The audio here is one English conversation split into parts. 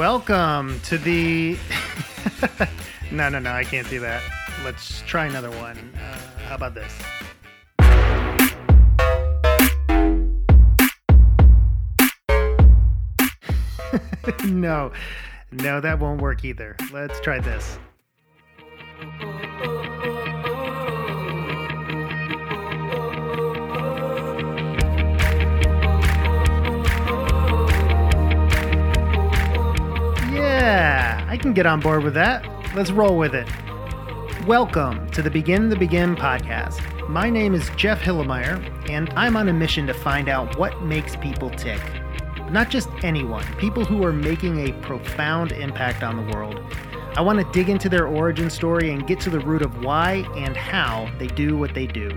Welcome to the. no, no, no, I can't do that. Let's try another one. Uh, how about this? no, no, that won't work either. Let's try this. Can get on board with that. Let's roll with it. Welcome to the Begin the Begin podcast. My name is Jeff Hilimire, and I'm on a mission to find out what makes people tick. Not just anyone, people who are making a profound impact on the world. I want to dig into their origin story and get to the root of why and how they do what they do.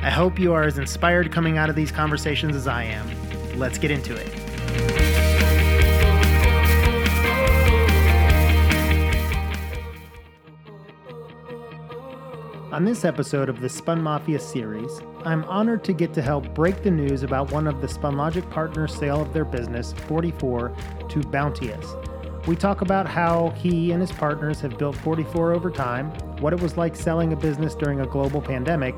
I hope you are as inspired coming out of these conversations as I am. Let's get into it. On this episode of the Spun Mafia series, I'm honored to get to help break the news about one of the SpunLogic partners' sale of their business, 44, to Bounteous. We talk about how he and his partners have built 44 over time, what it was like selling a business during a global pandemic,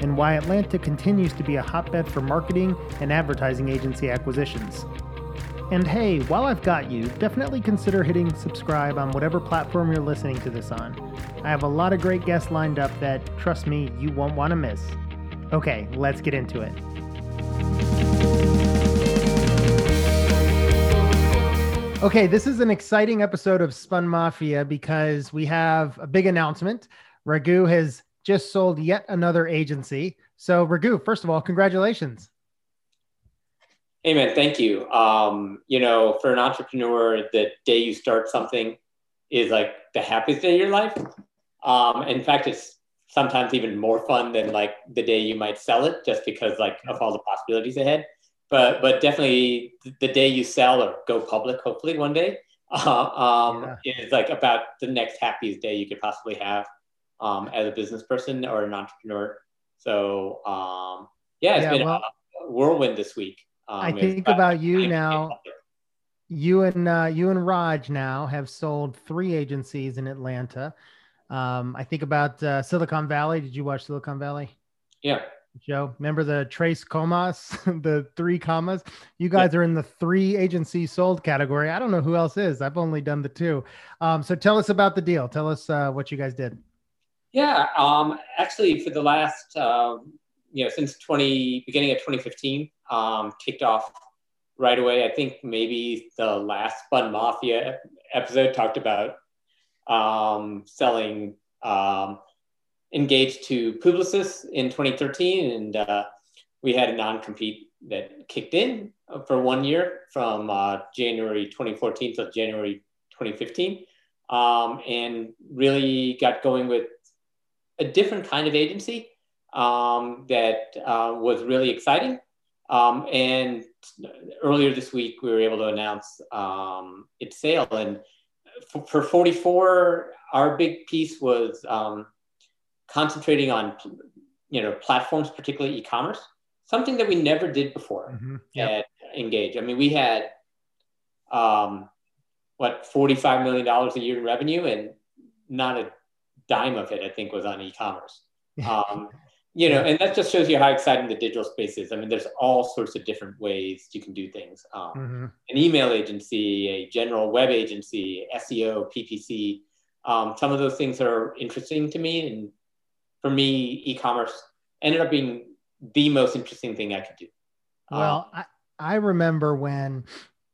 and why Atlanta continues to be a hotbed for marketing and advertising agency acquisitions. And hey, while I've got you, definitely consider hitting subscribe on whatever platform you're listening to this on. I have a lot of great guests lined up that, trust me, you won't want to miss. Okay, let's get into it. Okay, this is an exciting episode of Spun Mafia because we have a big announcement. Raghu has just sold yet another agency. So, Raghu, first of all, congratulations. Hey man, thank you. Um, you know, for an entrepreneur, the day you start something is like the happiest day of your life. Um, in fact, it's sometimes even more fun than like the day you might sell it, just because like of all the possibilities ahead. But but definitely the day you sell or go public, hopefully one day, uh, um, yeah. is like about the next happiest day you could possibly have um, as a business person or an entrepreneur. So um, yeah, it's yeah, been well, a whirlwind this week. Um, I think about you now. You and uh, you and Raj now have sold three agencies in Atlanta. Um, I think about uh, Silicon Valley. Did you watch Silicon Valley? Yeah. Joe, remember the tres commas, the three commas? You guys yeah. are in the three agency sold category. I don't know who else is. I've only done the two. Um, so tell us about the deal. Tell us uh, what you guys did. Yeah, um, actually, for the last um, you know since 20 beginning of 2015 um, kicked off right away i think maybe the last spun mafia episode talked about um, selling um, engaged to publicis in 2013 and uh, we had a non-compete that kicked in for one year from uh, january 2014 to january 2015 um, and really got going with a different kind of agency um, that uh, was really exciting. Um, and earlier this week, we were able to announce um, its sale. And for, for, 44, our big piece was um, concentrating on you know platforms, particularly e-commerce, something that we never did before mm-hmm. yep. at Engage. I mean, we had um, what 45 million dollars a year in revenue, and not a dime of it, I think, was on e-commerce. Um, you know, and that just shows you how exciting the digital space is. I mean, there's all sorts of different ways you can do things. Um, mm-hmm. An email agency, a general web agency, SEO, PPC. Um, some of those things are interesting to me, and for me, e-commerce ended up being the most interesting thing I could do. Well, um, I, I remember when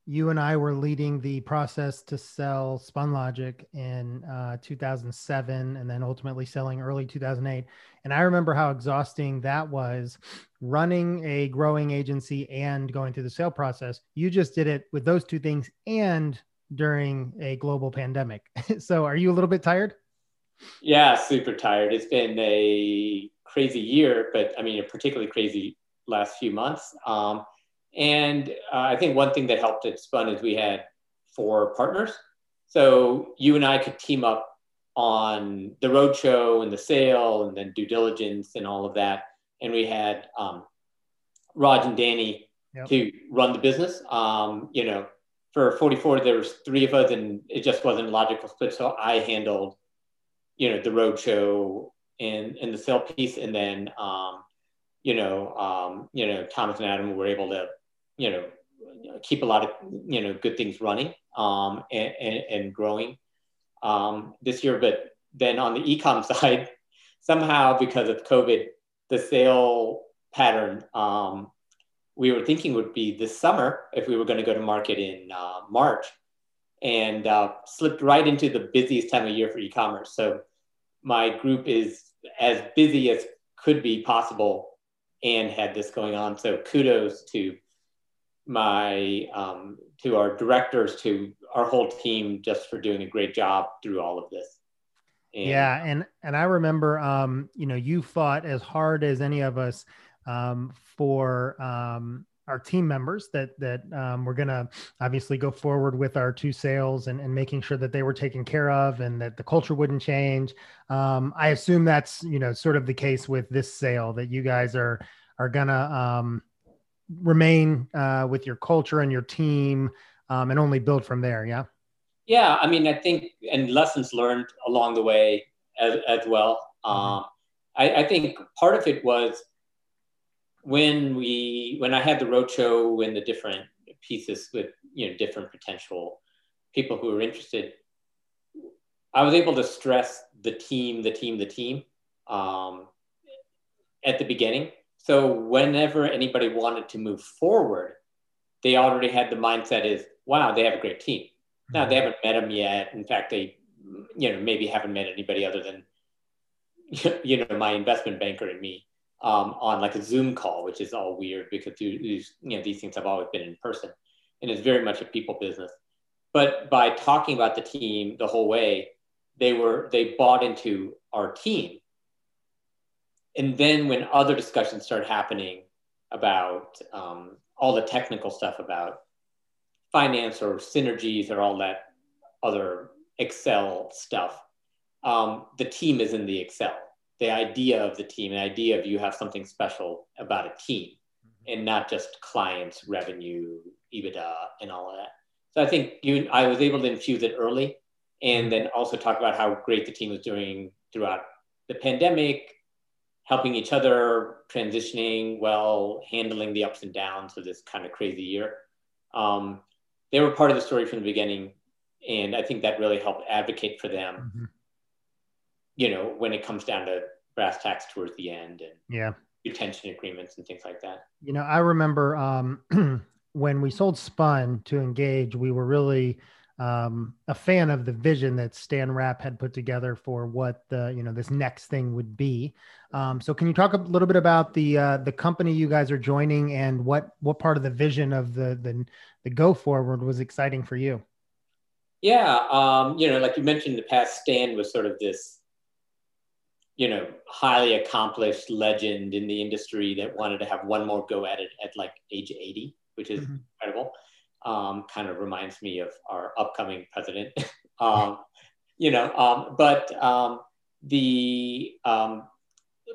you and I were leading the process to sell SpunLogic in uh, 2007 and then ultimately selling early 2008. And I remember how exhausting that was running a growing agency and going through the sale process. You just did it with those two things and during a global pandemic. so are you a little bit tired? Yeah, super tired. It's been a crazy year, but I mean, a particularly crazy last few months. Um, and uh, I think one thing that helped it spun is we had four partners. So you and I could team up on the roadshow and the sale and then due diligence and all of that. And we had um, Raj and Danny yep. to run the business. Um, you know, for 44, there was three of us, and it just wasn't a logical split. So I handled, you know, the roadshow and and the sale piece, and then, um, you know, um, you know, Thomas and Adam were able to, you know, keep a lot of you know good things running um, and, and, and growing um, this year. But then on the ecom side, somehow because of COVID, the sale pattern um, we were thinking would be this summer if we were going to go to market in uh, March and uh, slipped right into the busiest time of year for e-commerce. So my group is as busy as could be possible and had this going on. So kudos to my um, to our directors, to our whole team, just for doing a great job through all of this. And, yeah, and and I remember, um, you know, you fought as hard as any of us um, for um, our team members that that um, we're going to obviously go forward with our two sales and, and making sure that they were taken care of and that the culture wouldn't change. Um, I assume that's you know sort of the case with this sale that you guys are are um, remain uh, with your culture and your team um, and only build from there. Yeah. Yeah, I mean, I think and lessons learned along the way as, as well. Mm-hmm. Um, I, I think part of it was when we when I had the roadshow and the different pieces with you know different potential people who were interested, I was able to stress the team, the team, the team um, at the beginning. So whenever anybody wanted to move forward, they already had the mindset is, wow, they have a great team. Now they mm-hmm. haven't met them yet. In fact, they, you know, maybe haven't met anybody other than, you know, my investment banker and me um, on like a Zoom call, which is all weird because these, you know, these things have always been in person, and it's very much a people business. But by talking about the team the whole way, they were they bought into our team. And then when other discussions start happening about um, all the technical stuff about finance or synergies or all that other Excel stuff, um, the team is in the Excel the idea of the team, the idea of you have something special about a team mm-hmm. and not just clients, revenue, EBITDA, and all of that. So I think you, I was able to infuse it early and mm-hmm. then also talk about how great the team was doing throughout the pandemic, helping each other, transitioning well, handling the ups and downs of this kind of crazy year. Um, they were part of the story from the beginning. And I think that really helped advocate for them. Mm-hmm you know, when it comes down to brass tacks towards the end and yeah, retention agreements and things like that. You know, I remember um, when we sold Spun to Engage, we were really um, a fan of the vision that Stan Rapp had put together for what the you know this next thing would be. Um, so, can you talk a little bit about the uh, the company you guys are joining and what what part of the vision of the the, the go forward was exciting for you? Yeah, um, you know, like you mentioned in the past, Stan was sort of this you know, highly accomplished legend in the industry that wanted to have one more go at it at like age 80, which is mm-hmm. incredible. Um, kind of reminds me of our upcoming president. um, you know, um, but um, the um,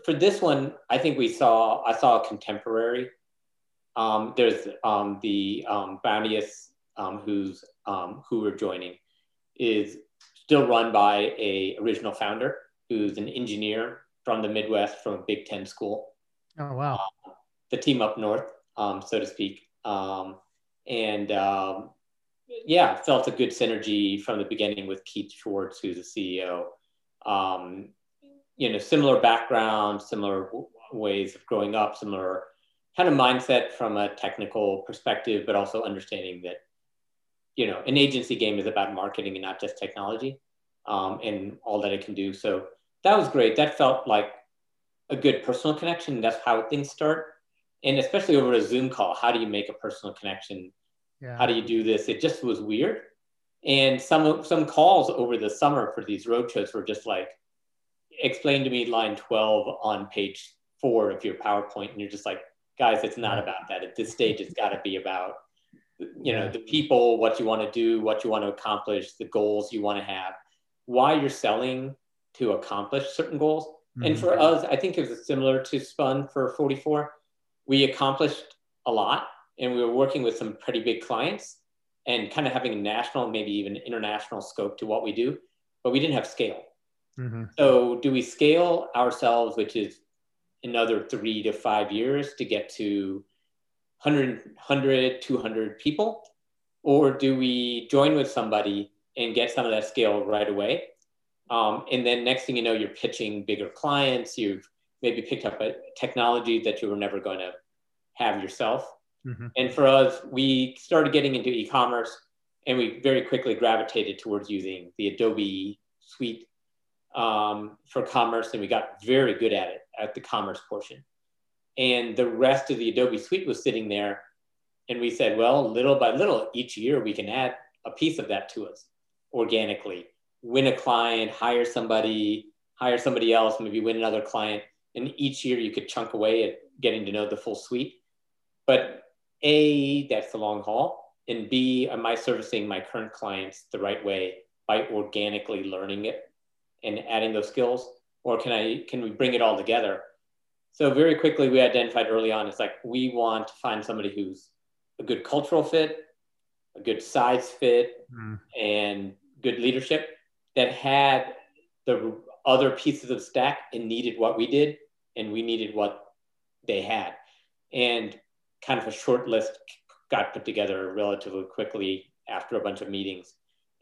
for this one, I think we saw I saw a contemporary. Um, there's the um, Bounteous, who's who we're joining, is still run by a original founder who's an engineer from the Midwest from a Big Ten school. Oh, wow. Um, the team up north, um, so to speak. Um, and um, yeah, felt a good synergy from the beginning with Keith Schwartz, who's the CEO. Um, you know, similar background, similar w- ways of growing up, similar kind of mindset from a technical perspective, but also understanding that, you know, an agency game is about marketing and not just technology um, and all that it can do. So that was great. That felt like a good personal connection. That's how things start. And especially over a Zoom call, how do you make a personal connection? Yeah. How do you do this? It just was weird. And some some calls over the summer for these roadshows were just like, explain to me line 12 on page four of your PowerPoint. And you're just like, guys, it's not about that. At this stage, it's got to be about, you know, the people, what you want to do, what you want to accomplish, the goals you want to have, why you're selling to accomplish certain goals. Mm-hmm. And for us, I think it was similar to Spun for 44. We accomplished a lot and we were working with some pretty big clients. and kind of having a national, maybe even international scope to what we do, but we didn't have scale. Mm-hmm. So, do we scale ourselves, which is another three to five years to get to 100, 100 200 people? Or do we join with somebody and get some of that scale right away? Um, and then next thing you know, you're pitching bigger clients. You've maybe picked up a technology that you were never going to have yourself. Mm-hmm. And for us, we started getting into e commerce and we very quickly gravitated towards using the Adobe suite um, for commerce. And we got very good at it at the commerce portion. And the rest of the Adobe suite was sitting there. And we said, well, little by little, each year we can add a piece of that to us organically, win a client, hire somebody, hire somebody else, maybe win another client. And each year you could chunk away at getting to know the full suite. But A, that's the long haul. And B, am I servicing my current clients the right way by organically learning it and adding those skills? Or can I can we bring it all together? So very quickly we identified early on, it's like we want to find somebody who's a good cultural fit, a good size fit, mm. and good leadership that had the other pieces of stack and needed what we did, and we needed what they had. And kind of a short list got put together relatively quickly after a bunch of meetings.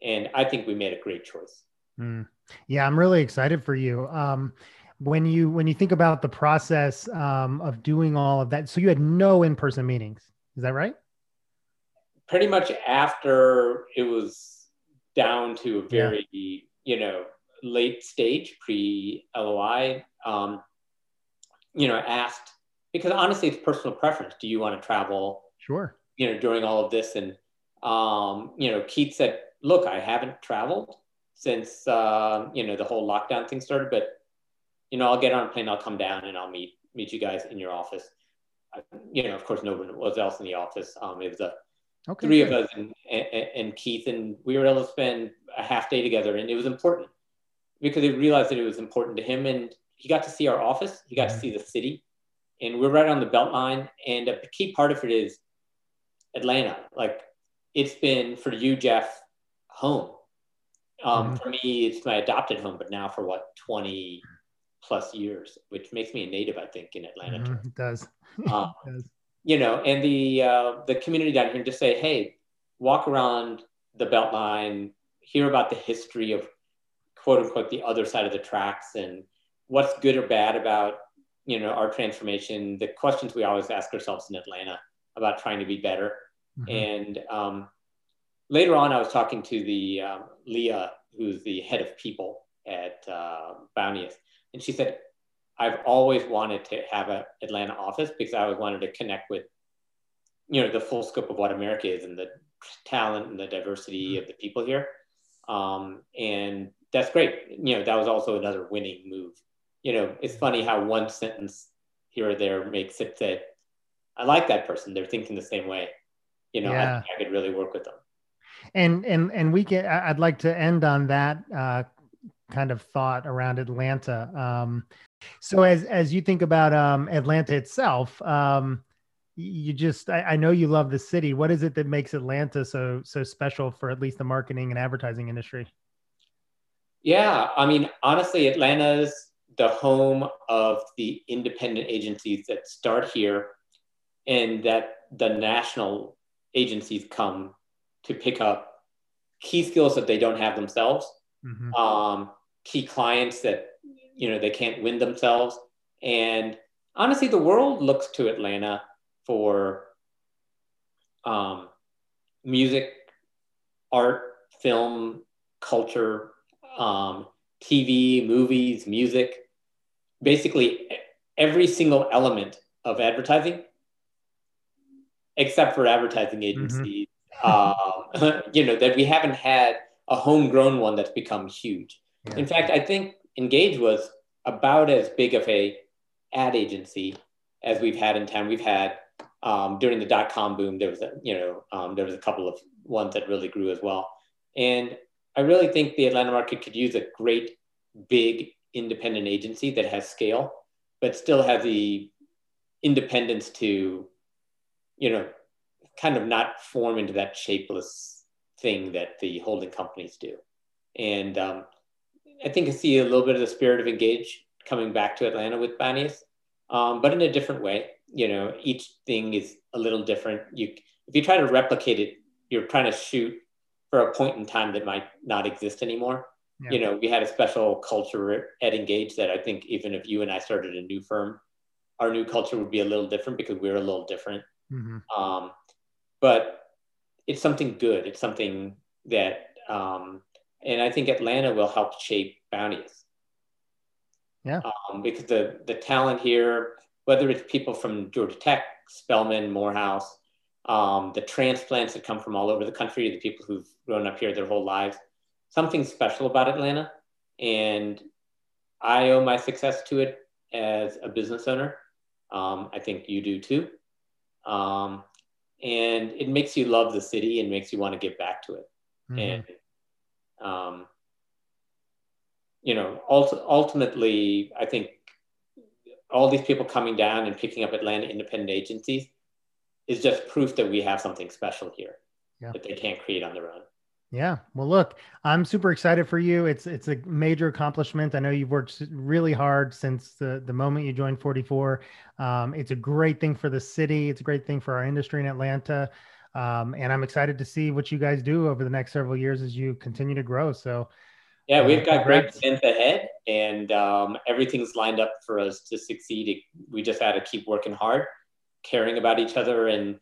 And I think we made a great choice. Mm. Yeah, I'm really excited for you. Um, when you when you think about the process um, of doing all of that, so you had no in-person meetings, is that right? Pretty much after it was down to a very yeah. you know late stage pre LOI. Um, you know, asked because honestly, it's personal preference. Do you want to travel? Sure. You know, during all of this, and um, you know, Keith said, "Look, I haven't traveled since uh, you know the whole lockdown thing started, but you know, I'll get on a plane, I'll come down, and I'll meet meet you guys in your office." you know, of course, no one was else in the office. Um, it was the okay, three good. of us and, and, and Keith, and we were able to spend a half day together, and it was important because he realized that it was important to him, and he got to see our office, he got mm-hmm. to see the city, and we're right on the belt line. And a key part of it is Atlanta. Like it's been for you, Jeff, home. Um, mm-hmm. For me, it's my adopted home, but now for what, 20 plus years, which makes me a native, I think, in Atlanta. Mm-hmm. It does. Um, it does. You know, and the uh, the community down here, and just say, hey, walk around the Beltline, hear about the history of quote unquote the other side of the tracks, and what's good or bad about you know our transformation the questions we always ask ourselves in atlanta about trying to be better mm-hmm. and um, later on i was talking to the um, leah who's the head of people at uh, bounteous and she said i've always wanted to have an atlanta office because i always wanted to connect with you know the full scope of what america is and the talent and the diversity mm-hmm. of the people here um, and that's great you know that was also another winning move you know, it's funny how one sentence here or there makes it that I like that person. They're thinking the same way. You know, yeah. I, I, could really work with them. And and and we get. I'd like to end on that uh, kind of thought around Atlanta. Um, so as as you think about um, Atlanta itself, um, you just I, I, know you love the city. What is it that makes Atlanta so so special for at least the marketing and advertising industry? Yeah, I mean, honestly, Atlanta's the home of the independent agencies that start here and that the national agencies come to pick up key skills that they don't have themselves mm-hmm. um, key clients that you know they can't win themselves and honestly the world looks to atlanta for um, music art film culture um, TV, movies, music, basically every single element of advertising, except for advertising mm-hmm. agencies. Mm-hmm. uh, you know that we haven't had a homegrown one that's become huge. Yeah. In fact, I think Engage was about as big of a ad agency as we've had in town. We've had um, during the dot com boom. There was a you know um, there was a couple of ones that really grew as well, and I really think the Atlanta market could use a great big independent agency that has scale, but still has the independence to, you know, kind of not form into that shapeless thing that the holding companies do. And um, I think I see a little bit of the spirit of engage coming back to Atlanta with Bounteous, um, but in a different way. You know, each thing is a little different. You, if you try to replicate it, you're trying to shoot for a point in time that might not exist anymore. Yeah. You know, we had a special culture at Engage that I think even if you and I started a new firm, our new culture would be a little different because we're a little different. Mm-hmm. Um, but it's something good. It's something that, um, and I think Atlanta will help shape Bounteous. Yeah. Um, because the the talent here, whether it's people from Georgia Tech, Spelman, Morehouse, um, the transplants that come from all over the country, the people who've grown up here their whole lives, something special about Atlanta, and I owe my success to it as a business owner. Um, I think you do too. Um, and it makes you love the city and makes you want to give back to it. Mm-hmm. And, um, you know, ult- ultimately, I think all these people coming down and picking up Atlanta independent agencies is just proof that we have something special here yeah. that they can't create on their own. Yeah. Well, look, I'm super excited for you. It's it's a major accomplishment. I know you've worked really hard since the the moment you joined 44. Um, it's a great thing for the city. It's a great thing for our industry in Atlanta. Um, and I'm excited to see what you guys do over the next several years as you continue to grow. So, yeah, we've got great plans ahead, and um, everything's lined up for us to succeed. We just had to keep working hard, caring about each other, and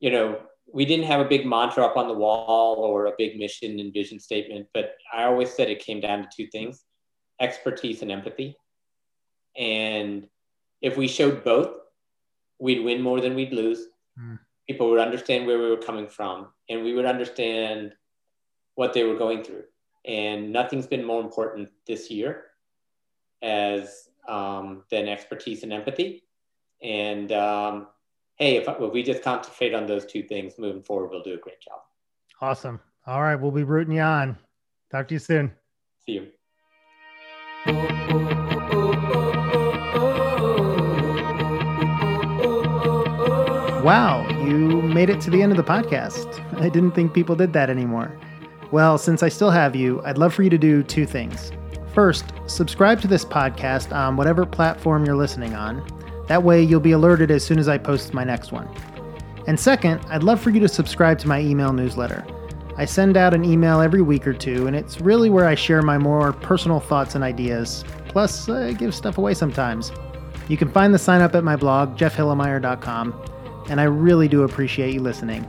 you know, we didn't have a big mantra up on the wall or a big mission and vision statement, but I always said it came down to two things expertise and empathy. And if we showed both, we'd win more than we'd lose. Mm. People would understand where we were coming from and we would understand what they were going through. And nothing's been more important this year as um, than expertise and empathy. And um, hey, if, if we just concentrate on those two things moving forward, we'll do a great job. Awesome. All right. We'll be rooting you on. Talk to you soon. See you. Wow, you made it to the end of the podcast. I didn't think people did that anymore. Well, since I still have you, I'd love for you to do two things. First, subscribe to this podcast on whatever platform you're listening on. That way, you'll be alerted as soon as I post my next one. And second, I'd love for you to subscribe to my email newsletter. I send out an email every week or two, and it's really where I share my more personal thoughts and ideas. Plus, I give stuff away sometimes. You can find the sign up at my blog, jeffhilimire.com, and I really do appreciate you listening.